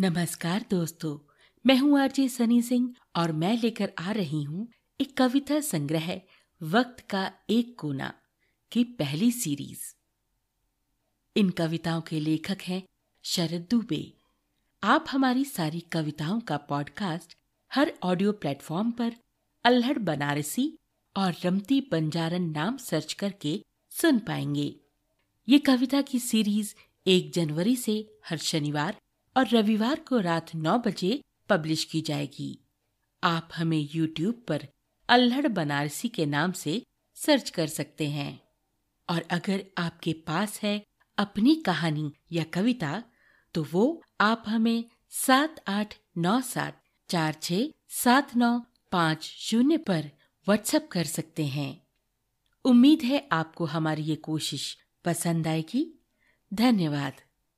नमस्कार दोस्तों, मैं हूँ आरजे सनी सिंह और मैं लेकर आ रही हूँ एक कविता संग्रह, वक्त का एक कोना की पहली सीरीज़। इन कविताओं के लेखक हैं शरद दुबे। आप हमारी सारी कविताओं का पॉडकास्ट हर ऑडियो प्लेटफॉर्म पर अल्हड़ बनारसी और रमती बंजारन नाम सर्च करके सुन पाएँगे। ये कविता की सीरीज़ एक जनवरी से हर शनिवार और रविवार को रात नौ बजे पब्लिश की जाएगी। आप हमें यूट्यूब पर अल्हड़ बनारसी के नाम से सर्च कर सकते हैं। और अगर आपके पास है अपनी कहानी या कविता तो वो आप हमें सात आठ नौ सात चार छ सात नौ पाँच शून्य पर व्हाट्सएप कर सकते हैं। उम्मीद है आपको हमारी ये कोशिश पसंद आएगी। धन्यवाद।